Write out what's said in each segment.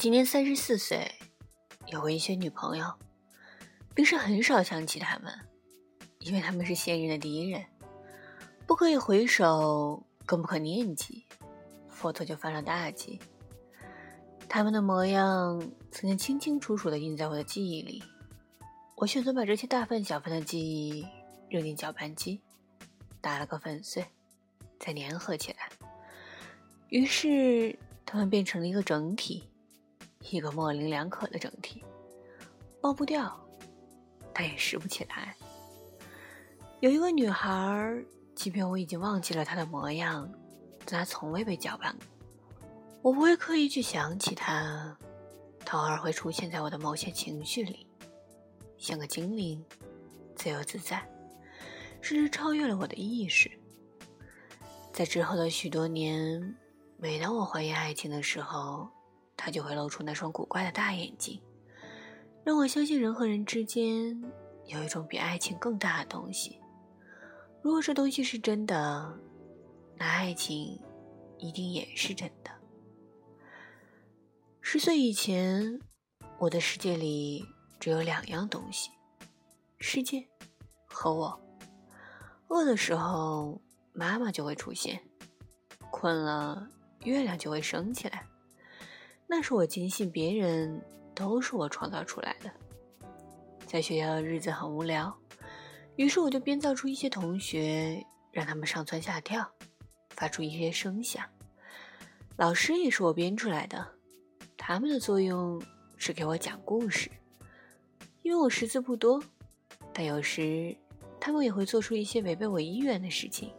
今年三十四岁，有过一些女朋友，平时很少想起他们，因为他们是现任的敌人，不可以回首，更不可念及，否则就犯了大忌。他们的模样曾经清清楚楚地印在我的记忆里，我选择把这些大份小份的记忆扔进搅拌机，打了个粉碎，再粘合起来，于是他们变成了一个整体。一个模棱两可的整体，忘不掉，但也拾不起来。有一个女孩，即便我已经忘记了她的模样，但她从未被搅拌过。我不会刻意去想起她，她偶尔会出现在我的某些情绪里，像个精灵，自由自在，甚至超越了我的意识。在之后的许多年，每当我怀疑爱情的时候，他就会露出那双古怪的大眼睛，让我相信人和人之间有一种比爱情更大的东西。如果这东西是真的，那爱情一定也是真的。十岁以前，我的世界里只有两样东西：世界和我。饿的时候，妈妈就会出现；困了，月亮就会升起来。那是我坚信别人都是我创造出来的。在学校的日子很无聊，于是我就编造出一些同学，让他们上蹿下跳，发出一些声响。老师也是我编出来的，他们的作用是给我讲故事。因为我识字不多，但有时他们也会做出一些违背我意愿的事情，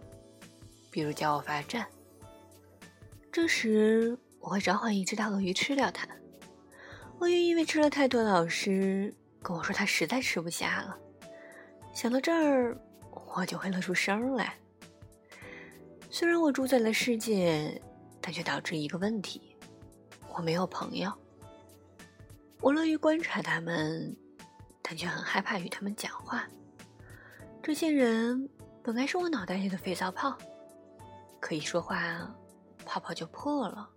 比如叫我罚站。这时。我会召唤一只大鳄鱼吃掉它。鳄鱼因为吃了太多，老师跟我说他实在吃不下了。想到这儿，我就会乐出声来。虽然我主宰了世界，但却导致一个问题：我没有朋友。我乐于观察他们，但却很害怕与他们讲话。这些人本该是我脑袋里的肥皂泡，可一说话，泡泡就破了。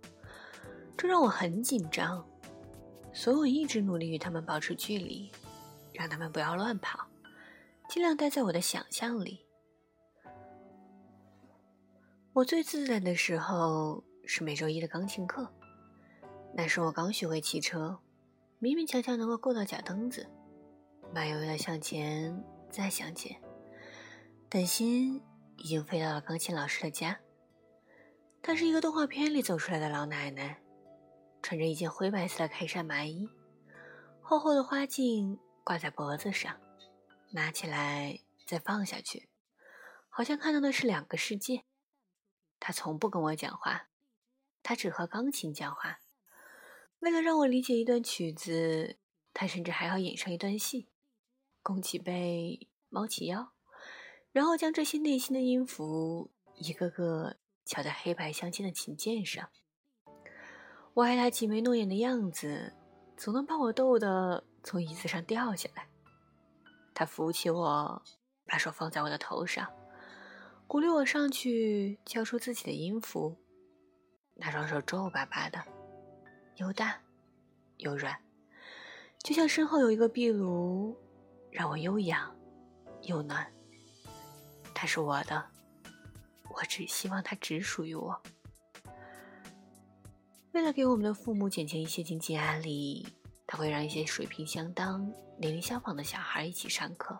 这让我很紧张，所以我一直努力与他们保持距离，让他们不要乱跑，尽量待在我的想象里。我最自在的时候是每周一的钢琴课，那时我刚学会骑车，勉勉强强能够够到脚蹬子，慢悠悠的向前再向前，但心已经飞到了钢琴老师的家。她是一个动画片里走出来的老奶奶。穿着一件灰白色的开衫麻衣，厚厚的花镜挂在脖子上，拿起来再放下去，好像看到的是两个世界。他从不跟我讲话，他只和钢琴讲话。为了让我理解一段曲子，他甚至还要演上一段戏，弓起背，猫起腰，然后将这些内心的音符一个个敲在黑白相间的琴键上。我爱他挤眉弄眼的样子，总能把我逗得从椅子上掉下来。他扶起我，把手放在我的头上，鼓励我上去敲出自己的音符。那双手皱巴巴的，又大又软，就像身后有一个壁炉，让我又痒又暖。他是我的，我只希望他只属于我。为了给我们的父母减轻一些经济压力，他会让一些水平相当、年龄相仿的小孩一起上课。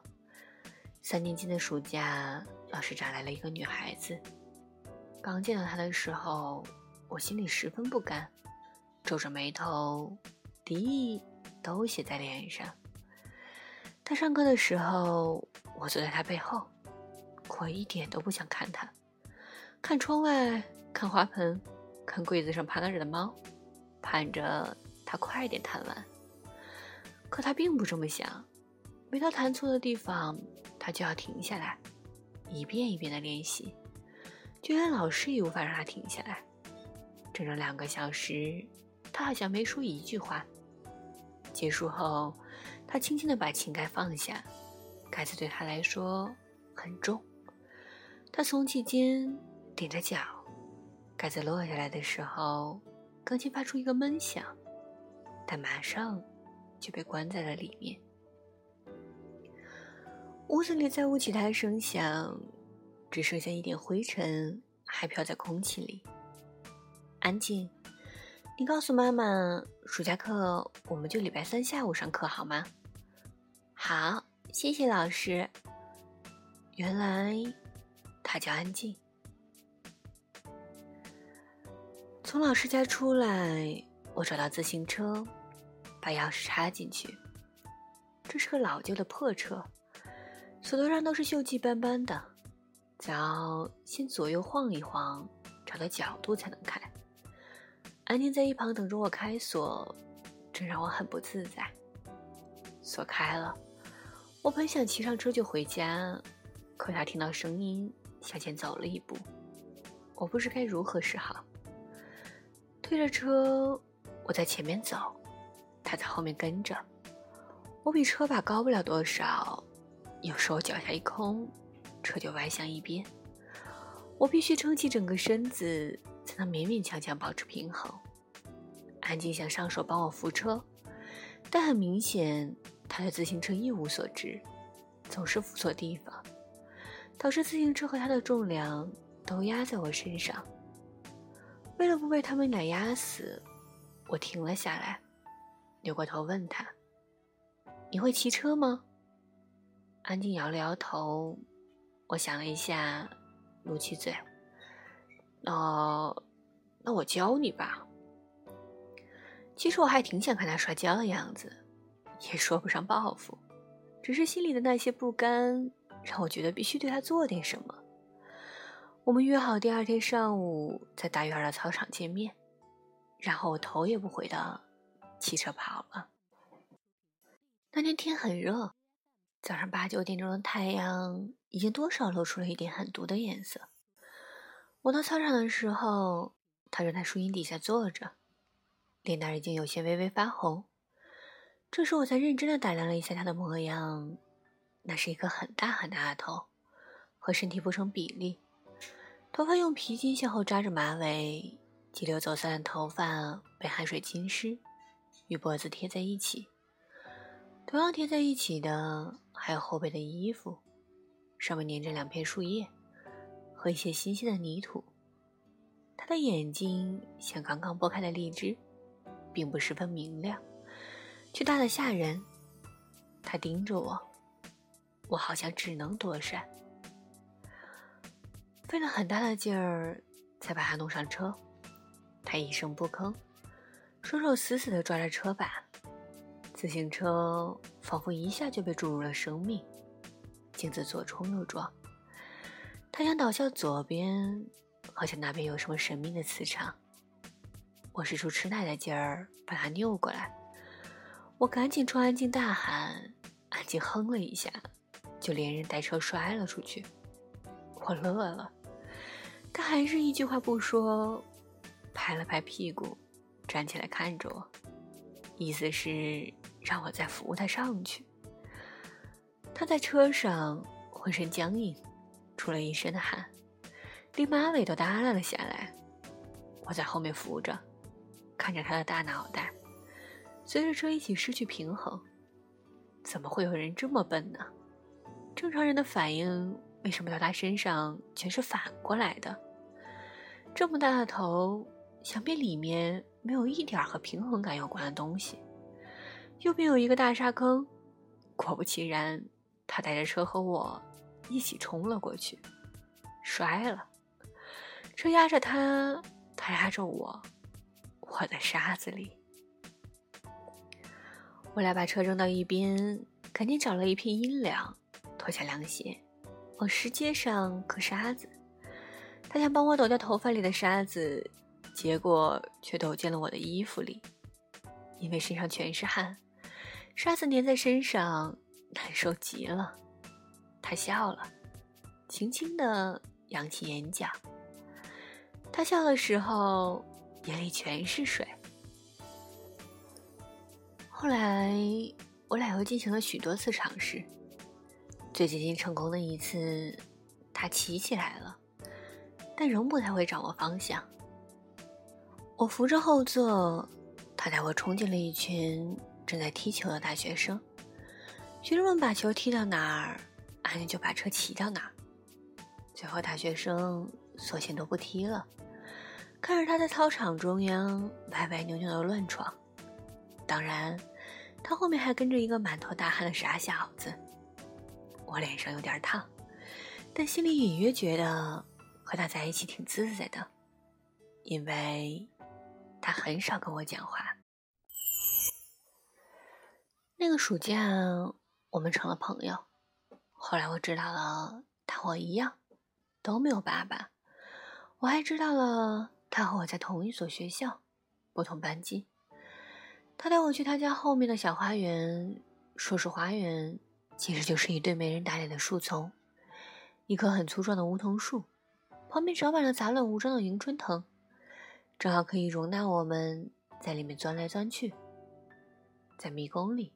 三年级的暑假，老师找来了一个女孩子。刚见到她的时候，我心里十分不甘，皱着眉头，敌意都写在脸上。她上课的时候，我坐在她背后，我一点都不想看她，看窗外，看花盆。看柜子上趴着的猫，盼着它快点弹完。可他并不这么想，每到弹错的地方，他就要停下来，一遍一遍的练习。就连老师也无法让他停下来。整整两个小时，他好像没说一句话。结束后，他轻轻的把琴盖放下，盖子对他来说很重。他耸起肩，踮着脚。盖子落下来的时候，钢琴发出一个闷响，但马上就被关在了里面。屋子里再无其他声响，只剩下一点灰尘还飘在空气里。安静，你告诉妈妈，暑假课我们就礼拜三下午上课好吗？好，谢谢老师。原来他叫安静。从老师家出来，我找到自行车，把钥匙插进去。这是个老旧的破车。锁头上都是锈迹斑斑的，只要先左右晃一晃，找到角度才能开。安静在一旁等着我开锁，这让我很不自在。锁开了，我本想骑上车就回家，可他听到声音向前走了一步，我不知该如何是好。推着车，我在前面走，他在后面跟着。我比车把高不了多少。有时候脚下一空，车就歪向一边，我必须撑起整个身子，才能勉勉强强保持平衡。安静想上手帮我扶车，但很明显，他对自行车一无所知，总是扶错地方，导致自行车和他的重量都压在我身上。为了不被他们俩压死，我停了下来，扭过头问他：“你会骑车吗？”安静摇了摇头，我想了一下，努起嘴：“那，那我教你吧。”其实我还挺想看他摔跤的样子，也说不上报复，只是心里的那些不甘，让我觉得必须对他做点什么。我们约好第二天上午在大院的操场见面，然后我头也不回的骑车跑了。那天天很热。早上八九点钟的太阳已经多少露出了一点狠毒的颜色。我到操场的时候，他正在树荫底下坐着，脸蛋已经有些微微发红。这时我才认真的打量了一下他的模样，那是一个很大很大的头，和身体不成比例。头发用皮筋向后扎着马尾，急流走散的头发被汗水浸湿，与脖子贴在一起。同样贴在一起的。还有后背的衣服，上面粘着两片树叶和一些新鲜的泥土。他的眼睛像刚刚剥开的荔枝，并不十分明亮，却大得吓人。他盯着我，我好像只能躲闪。费了很大的劲儿才把他弄上车，他一声不吭，双手死死地抓着车把。自行车仿佛一下就被注入了生命，镜子左冲右撞。他想倒向左边，好像那边有什么神秘的磁场。我使出吃奶的劲儿把他扭过来，我赶紧冲安静大喊，安静哼了一下，就连人带车摔了出去。我乐了，他还是一句话不说，拍了拍屁股，站起来看着我，意思是。让我再扶他上去。他在车上浑身僵硬，出了一身的汗，连马尾都耷拉了下来。我在后面扶着，看着他的大脑袋随着车一起失去平衡。怎么会有人这么笨呢？正常人的反应为什么到他身上全是反过来的？这么大的头，想必里面没有一点和平衡感有关的东西。右边有一个大沙坑，果不其然，他带着车和我一起冲了过去，摔了。车压着他，他压着我，我在沙子里。我俩把车扔到一边，赶紧找了一片阴凉，脱下凉鞋，往石阶上磕沙子。他想帮我抖掉头发里的沙子，结果却抖进了我的衣服里，因为身上全是汗。沙子粘在身上，难受极了。他笑了，轻轻地扬起眼角。他笑的时候，眼里全是水。后来，我俩又进行了许多次尝试。最接近成功的一次，他骑起来了，但仍不太会掌握方向。我扶着后座。他带我冲进了一群正在踢球的大学生。学生们把球踢到哪儿，安妮就把车骑到哪儿。最后，大学生索性都不踢了，看着他在操场中央歪歪扭扭的乱闯。当然，他后面还跟着一个满头大汗的傻小子。我脸上有点烫，但心里隐约觉得和他在一起挺自在的，因为他很少跟我讲话。那个暑假。我们成了朋友。后来我知道了，他和我一样都没有爸爸。我还知道了，他和我在同一所学校，不同班级。他带我去他家后面的小花园，说是花园，其实就是一堆没人打理的树丛。一棵很粗壮的梧桐树，旁边长满了杂乱无章的迎春藤，正好可以容纳我们在里面钻来钻去。在迷宫里。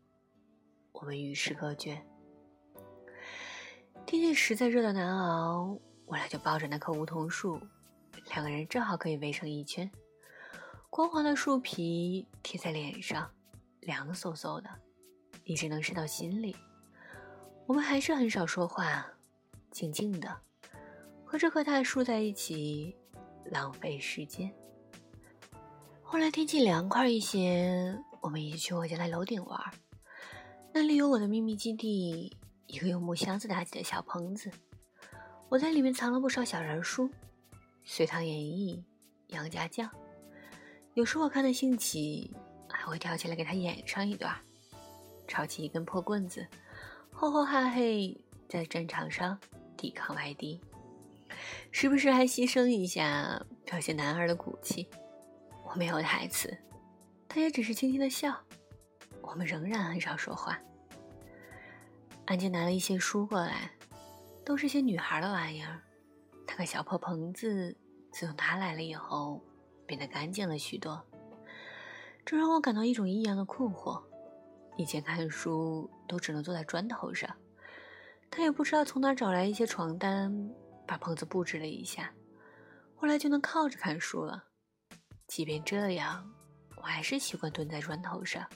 我们与世隔绝。天气实在热得难熬，我俩就抱着那棵梧桐树，两个人正好可以围成一圈。光滑的树皮贴在脸上，凉飕飕的，一直能渗到心里。我们还是很少说话，静静的和这棵大树在一起，浪费时间。后来天气凉快一些，我们一起去我家的楼顶玩。那里有我的秘密基地，一个用木箱子搭起的小棚子。我在里面藏了不少小人书，《隋唐演义》《杨家将》。有时我看的兴起，还会跳起来给他演上一段。抄起一根破棍子，吼吼哈嘿，在战场上抵抗外敌，时不时还牺牲一下，表现男儿的骨气。我没有台词，他也只是轻轻的笑。我们仍然很少说话。安静拿了一些书过来，都是些女孩的玩意儿。那个小破棚子自从他来了以后，变得干净了许多，这让我感到一种异样的困惑。以前看书都只能坐在砖头上，他也不知道从哪找来一些床单，把棚子布置了一下，后来就能靠着看书了。即便这样，我还是习惯蹲在砖头上。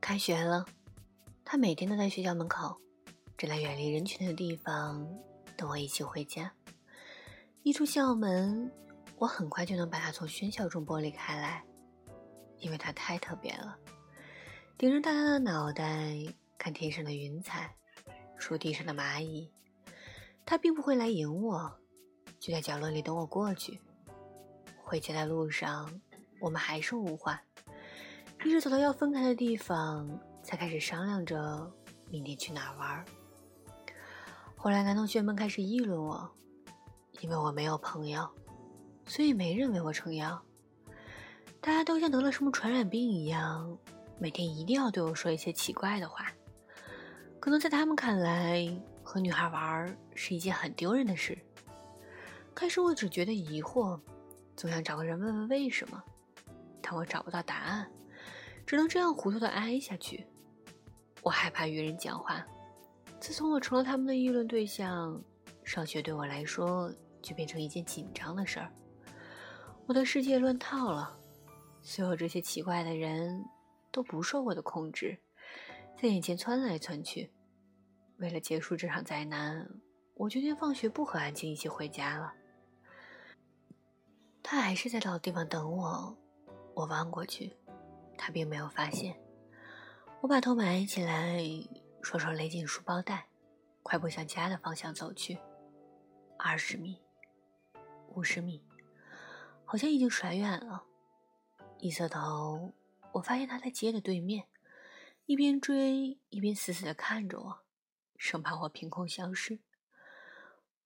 开学了，他每天都在学校门口，站在远离人群的地方等我一起回家。一出校门，我很快就能把他从喧嚣中剥离开来，因为他太特别了。顶着大大的脑袋看天上的云彩，数地上的蚂蚁。他并不会来迎我，就在角落里等我过去。回家的路上，我们还是无话。一直走到要分开的地方，才开始商量着明天去哪儿玩。后来男同学们开始议论我，因为我没有朋友，所以没人为我撑腰。大家都像得了什么传染病一样，每天一定要对我说一些奇怪的话。可能在他们看来，和女孩玩是一件很丢人的事。开始我只觉得疑惑，总想找个人问问为什么，但我找不到答案。只能这样糊涂的挨下去。我害怕与人讲话。自从我成了他们的议论对象，上学对我来说就变成一件紧张的事儿。我的世界乱套了，所有这些奇怪的人都不受我的控制，在眼前窜来窜去。为了结束这场灾难，我决定放学不和安静一起回家了。他还是在老地方等我。我望过去。他并没有发现，我把头埋起来，双手勒紧书包带，快步向家的方向走去。二十米，五十米，好像已经甩远了。一侧头，我发现他在街的对面，一边追一边死死地看着我，生怕我凭空消失。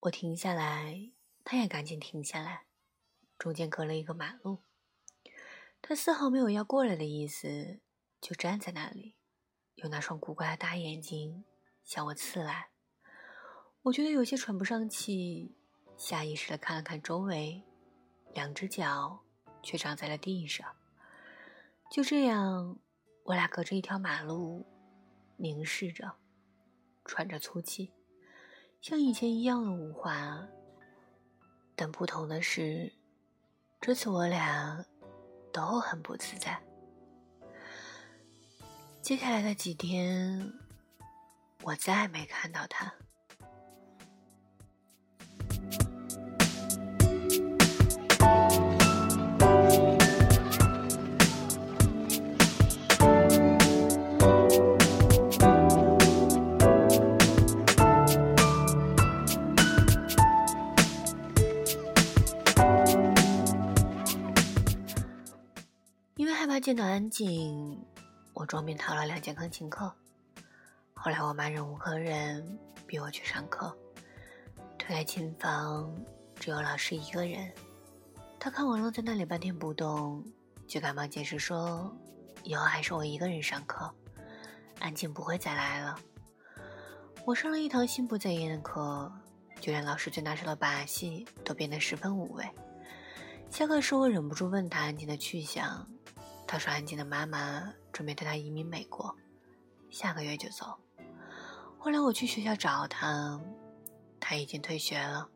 我停下来，他也赶紧停下来，中间隔了一个马路。他丝毫没有要过来的意思，就站在那里，用那双古怪的大眼睛向我刺来。我觉得有些喘不上气，下意识的看了看周围，两只脚却长在了地上。就这样，我俩隔着一条马路，凝视着，喘着粗气，像以前一样的无话。但不同的是，这次我俩。都很不自在。接下来的几天，我再没看到他。见到安静。我装病逃了两节钢琴课，后来我妈忍无可忍，逼我去上课。推开琴房，只有老师一个人。他看我愣在那里半天不动，就赶忙解释说：“以后还是我一个人上课，安静不会再来了。”我上了一堂心不在焉的课，就连老师最拿手的把戏都变得十分无味。下课时，我忍不住问他安静的去向。他说：“安静的妈妈准备带他移民美国，下个月就走。”后来我去学校找他，他已经退学了。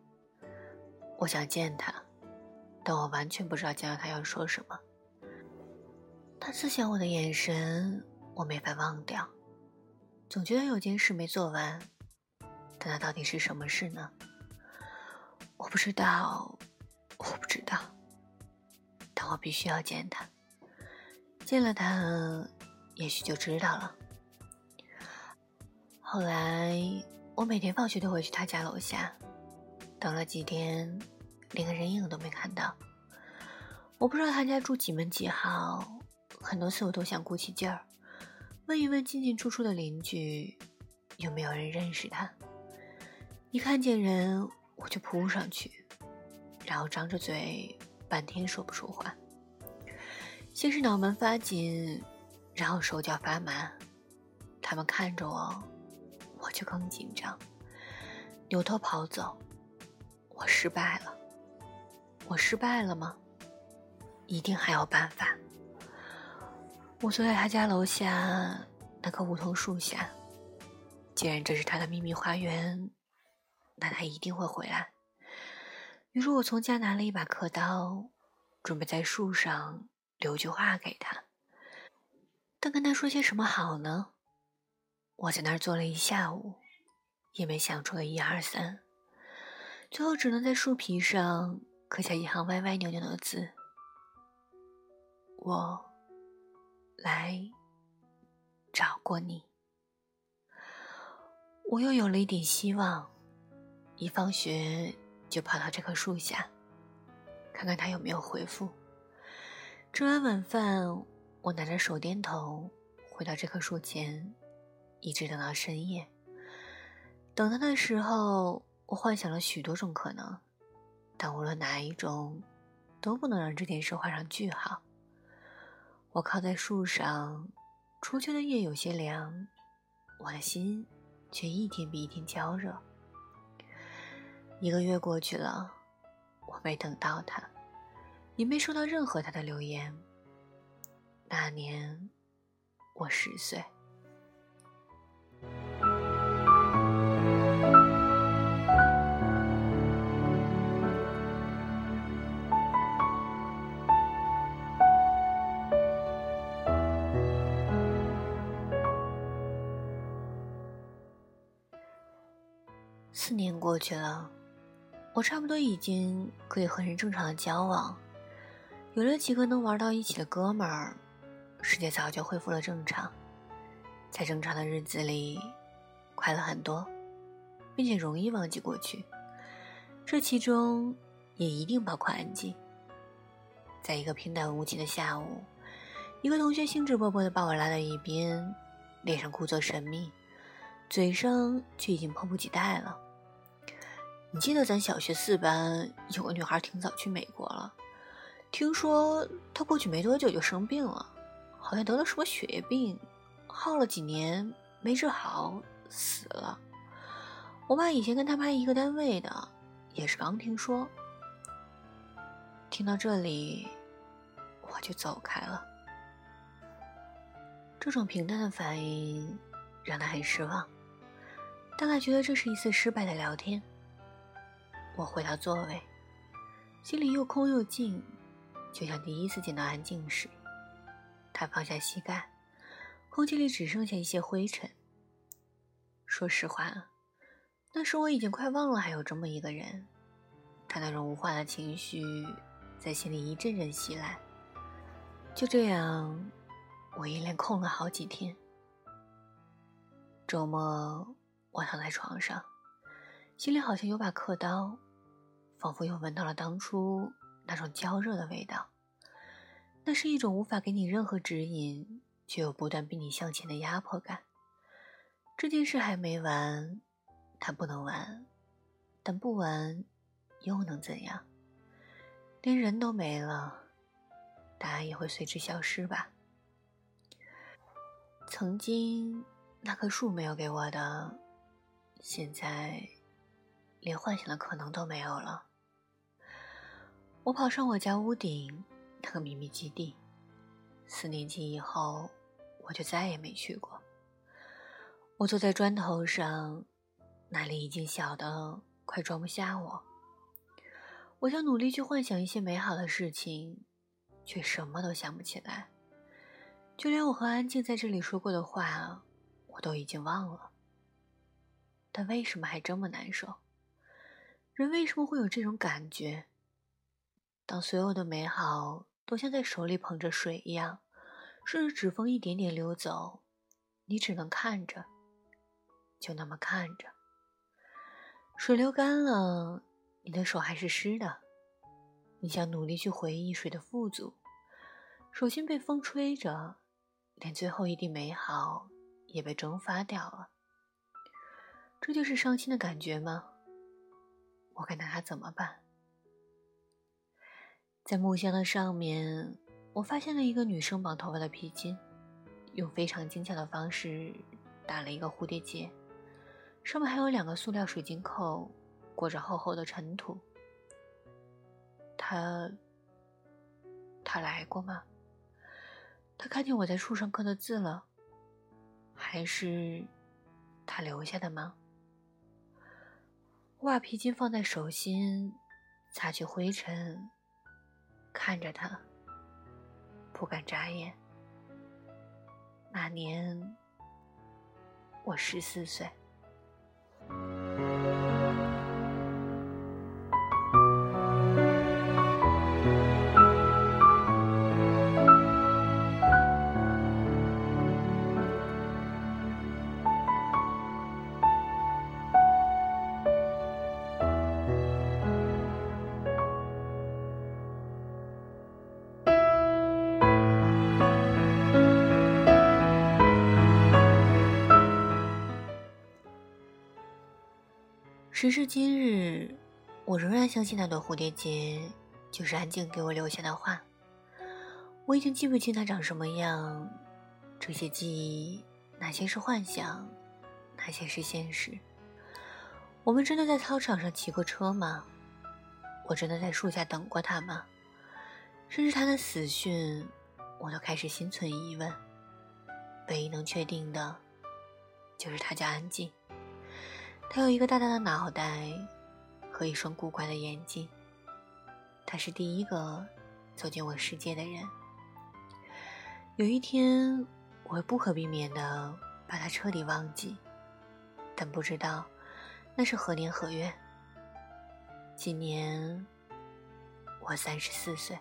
我想见他，但我完全不知道见到他要说什么。他刺向我的眼神，我没法忘掉，总觉得有件事没做完。但那到底是什么事呢？我不知道，我不知道。但我必须要见他。见了他，也许就知道了。后来，我每天放学都会去他家楼下，等了几天，连个人影都没看到。我不知道他家住几门几号，很多次我都想鼓起劲儿，问一问进进出出的邻居，有没有人认识他。一看见人，我就扑上去，然后张着嘴，半天说不出话。先是脑门发紧，然后手脚发麻。他们看着我，我就更紧张，扭头跑走。我失败了。我失败了吗？一定还有办法。我坐在他家楼下那棵梧桐树下。既然这是他的秘密花园，那他一定会回来。于是我从家拿了一把刻刀，准备在树上。留句话给他，但跟他说些什么好呢？我在那儿坐了一下午，也没想出个一二三，最后只能在树皮上刻下一行歪歪扭扭的字：“我来找过你。”我又有了一点希望，一放学就跑到这棵树下，看看他有没有回复。吃完晚饭，我拿着手电筒回到这棵树前，一直等到深夜。等他的时候，我幻想了许多种可能，但无论哪一种，都不能让这件事画上句号。我靠在树上，初秋的夜有些凉，我的心却一天比一天焦热。一个月过去了，我没等到他。也没收到任何他的留言。那年，我十岁。四年过去了，我差不多已经可以和人正常的交往。有了几个能玩到一起的哥们儿，世界早就恢复了正常。在正常的日子里，快乐很多，并且容易忘记过去。这其中也一定包括安静。在一个平淡无奇的下午，一个同学兴致勃勃地把我拉到一边，脸上故作神秘，嘴上却已经迫不及待了。你记得咱小学四班有个女孩挺早去美国了？听说他过去没多久就生病了，好像得了什么血液病，耗了几年没治好死了。我爸以前跟他妈一个单位的，也是刚听说。听到这里，我就走开了。这种平淡的反应让他很失望，大概觉得这是一次失败的聊天。我回到座位，心里又空又静。就像第一次见到安静时，他放下膝盖，空气里只剩下一些灰尘。说实话，那时我已经快忘了还有这么一个人。他那种无话的情绪在心里一阵阵袭来。就这样，我一连空了好几天。周末，我躺在床上，心里好像有把刻刀，仿佛又闻到了当初那种焦热的味道。那是一种无法给你任何指引，却又不断逼你向前的压迫感。这件事还没完，它不能完，但不完又能怎样？连人都没了，答案也会随之消失吧。曾经。那棵树没有给我的，现在连幻想的可能都没有了。我跑上我家屋顶，那个秘密基地。四年级以后，我就再也没去过。我坐在砖头上，那里已经小的快装不下我。我想努力去幻想一些美好的事情，却什么都想不起来。就连我和安静在这里说过的话。我都已经忘了，但为什么还这么难受？人为什么会有这种感觉？当所有的美好都像在手里捧着水一样，顺着指缝一点点流走，你只能看着，就那么看着。水流干了，你的手还是湿的。你想努力去回忆水的富足，手心被风吹着，连最后一滴美好。也被蒸发掉了，这就是伤心的感觉吗？我该拿它怎么办？在木箱的上面，我发现了一个女生绑头发的皮筋，用非常精巧的方式打了一个蝴蝶结，上面还有两个塑料水晶扣，裹着厚厚的尘土。他，他来过吗？他看见我在树上刻的字了。还是他留下的吗？我把皮筋放在手心，擦去灰尘，看着他，不敢眨眼。那年我十四岁。时至今日，我仍然相信那朵蝴蝶结就是安静给我留下的话。我已经记不清它长什么样，这些记忆哪些是幻想，哪些是现实？我们真的在操场上骑过车吗？我真的在树下等过他吗？甚至他的死讯，我都开始心存疑问。唯一能确定的，就是他叫安静。他有一个大大的脑袋和一双古怪的眼睛。他是第一个走进我世界的人。有一天，我会不可避免的把他彻底忘记，但不知道那是何年何月。今年我三十四岁。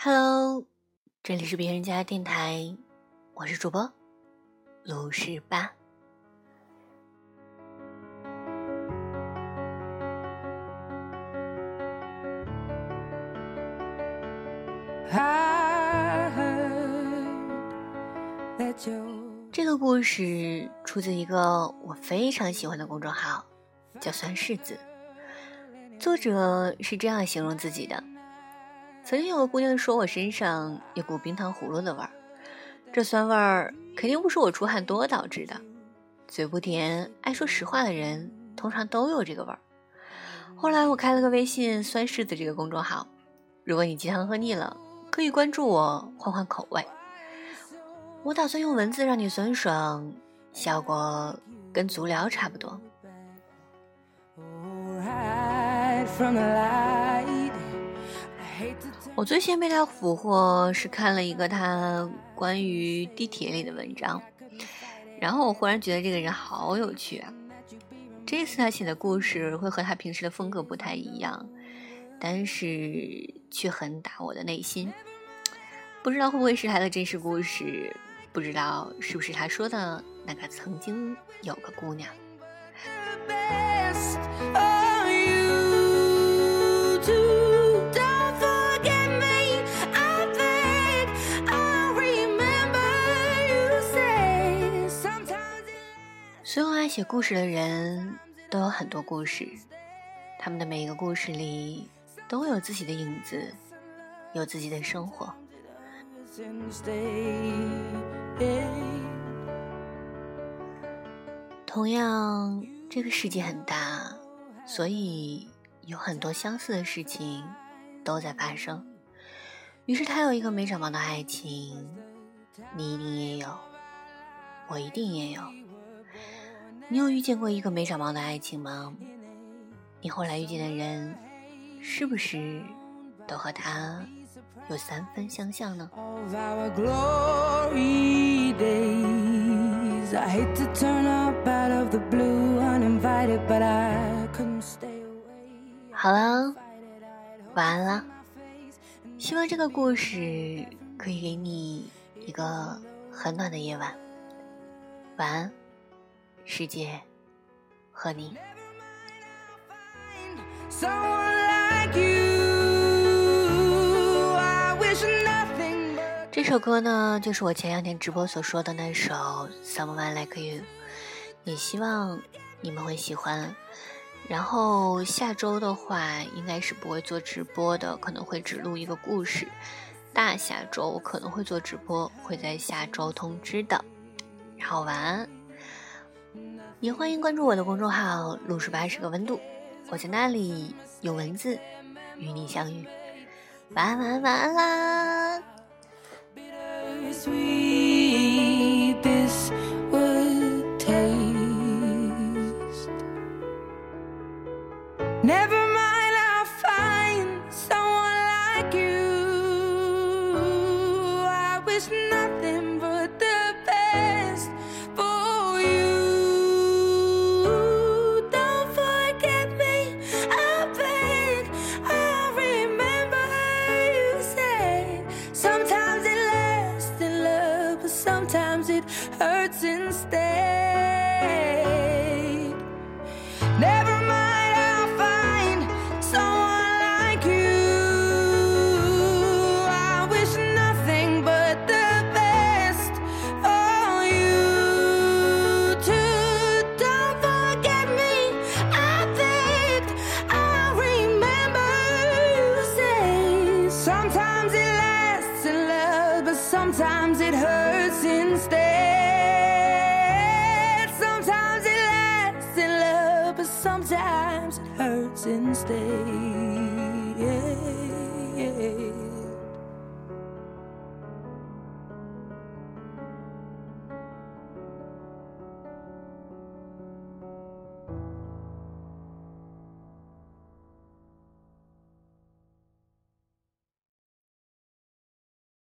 Hello，这里是别人家电台，我是主播卢十八。这个故事出自一个我非常喜欢的公众号，叫“酸柿子”。作者是这样形容自己的：曾经有个姑娘说我身上有股冰糖葫芦的味儿，这酸味儿肯定不是我出汗多导致的。嘴不甜、爱说实话的人通常都有这个味儿。后来我开了个微信“酸柿子”这个公众号，如果你鸡汤喝腻了，可以关注我换换口味。我打算用文字让你酸爽，效果跟足疗差不多。我最先被他俘获是看了一个他关于地铁里的文章，然后我忽然觉得这个人好有趣啊！这次他写的故事会和他平时的风格不太一样，但是却很打我的内心。不知道会不会是他的真实故事？不知道是不是他说的那个曾经有个姑娘。所有爱写故事的人都有很多故事，他们的每一个故事里都有自己的影子，有自己的生活。同样，这个世界很大，所以有很多相似的事情都在发生。于是，他有一个没长毛的爱情，你一定也有，我一定也有。你有遇见过一个没长毛的爱情吗？你后来遇见的人，是不是都和他有三分相像呢？好了，晚安了。希望这个故事可以给你一个很暖的夜晚。晚安。世界和你。这首歌呢，就是我前两天直播所说的那首《Someone Like You》，也希望你们会喜欢。然后下周的话，应该是不会做直播的，可能会只录一个故事。大下周可能会做直播，会在下周通知的。然后晚安。也欢迎关注我的公众号“六十八是个温度”，我在那里有文字与你相遇。晚安，晚安，晚安啦 sometimes it hurts instead.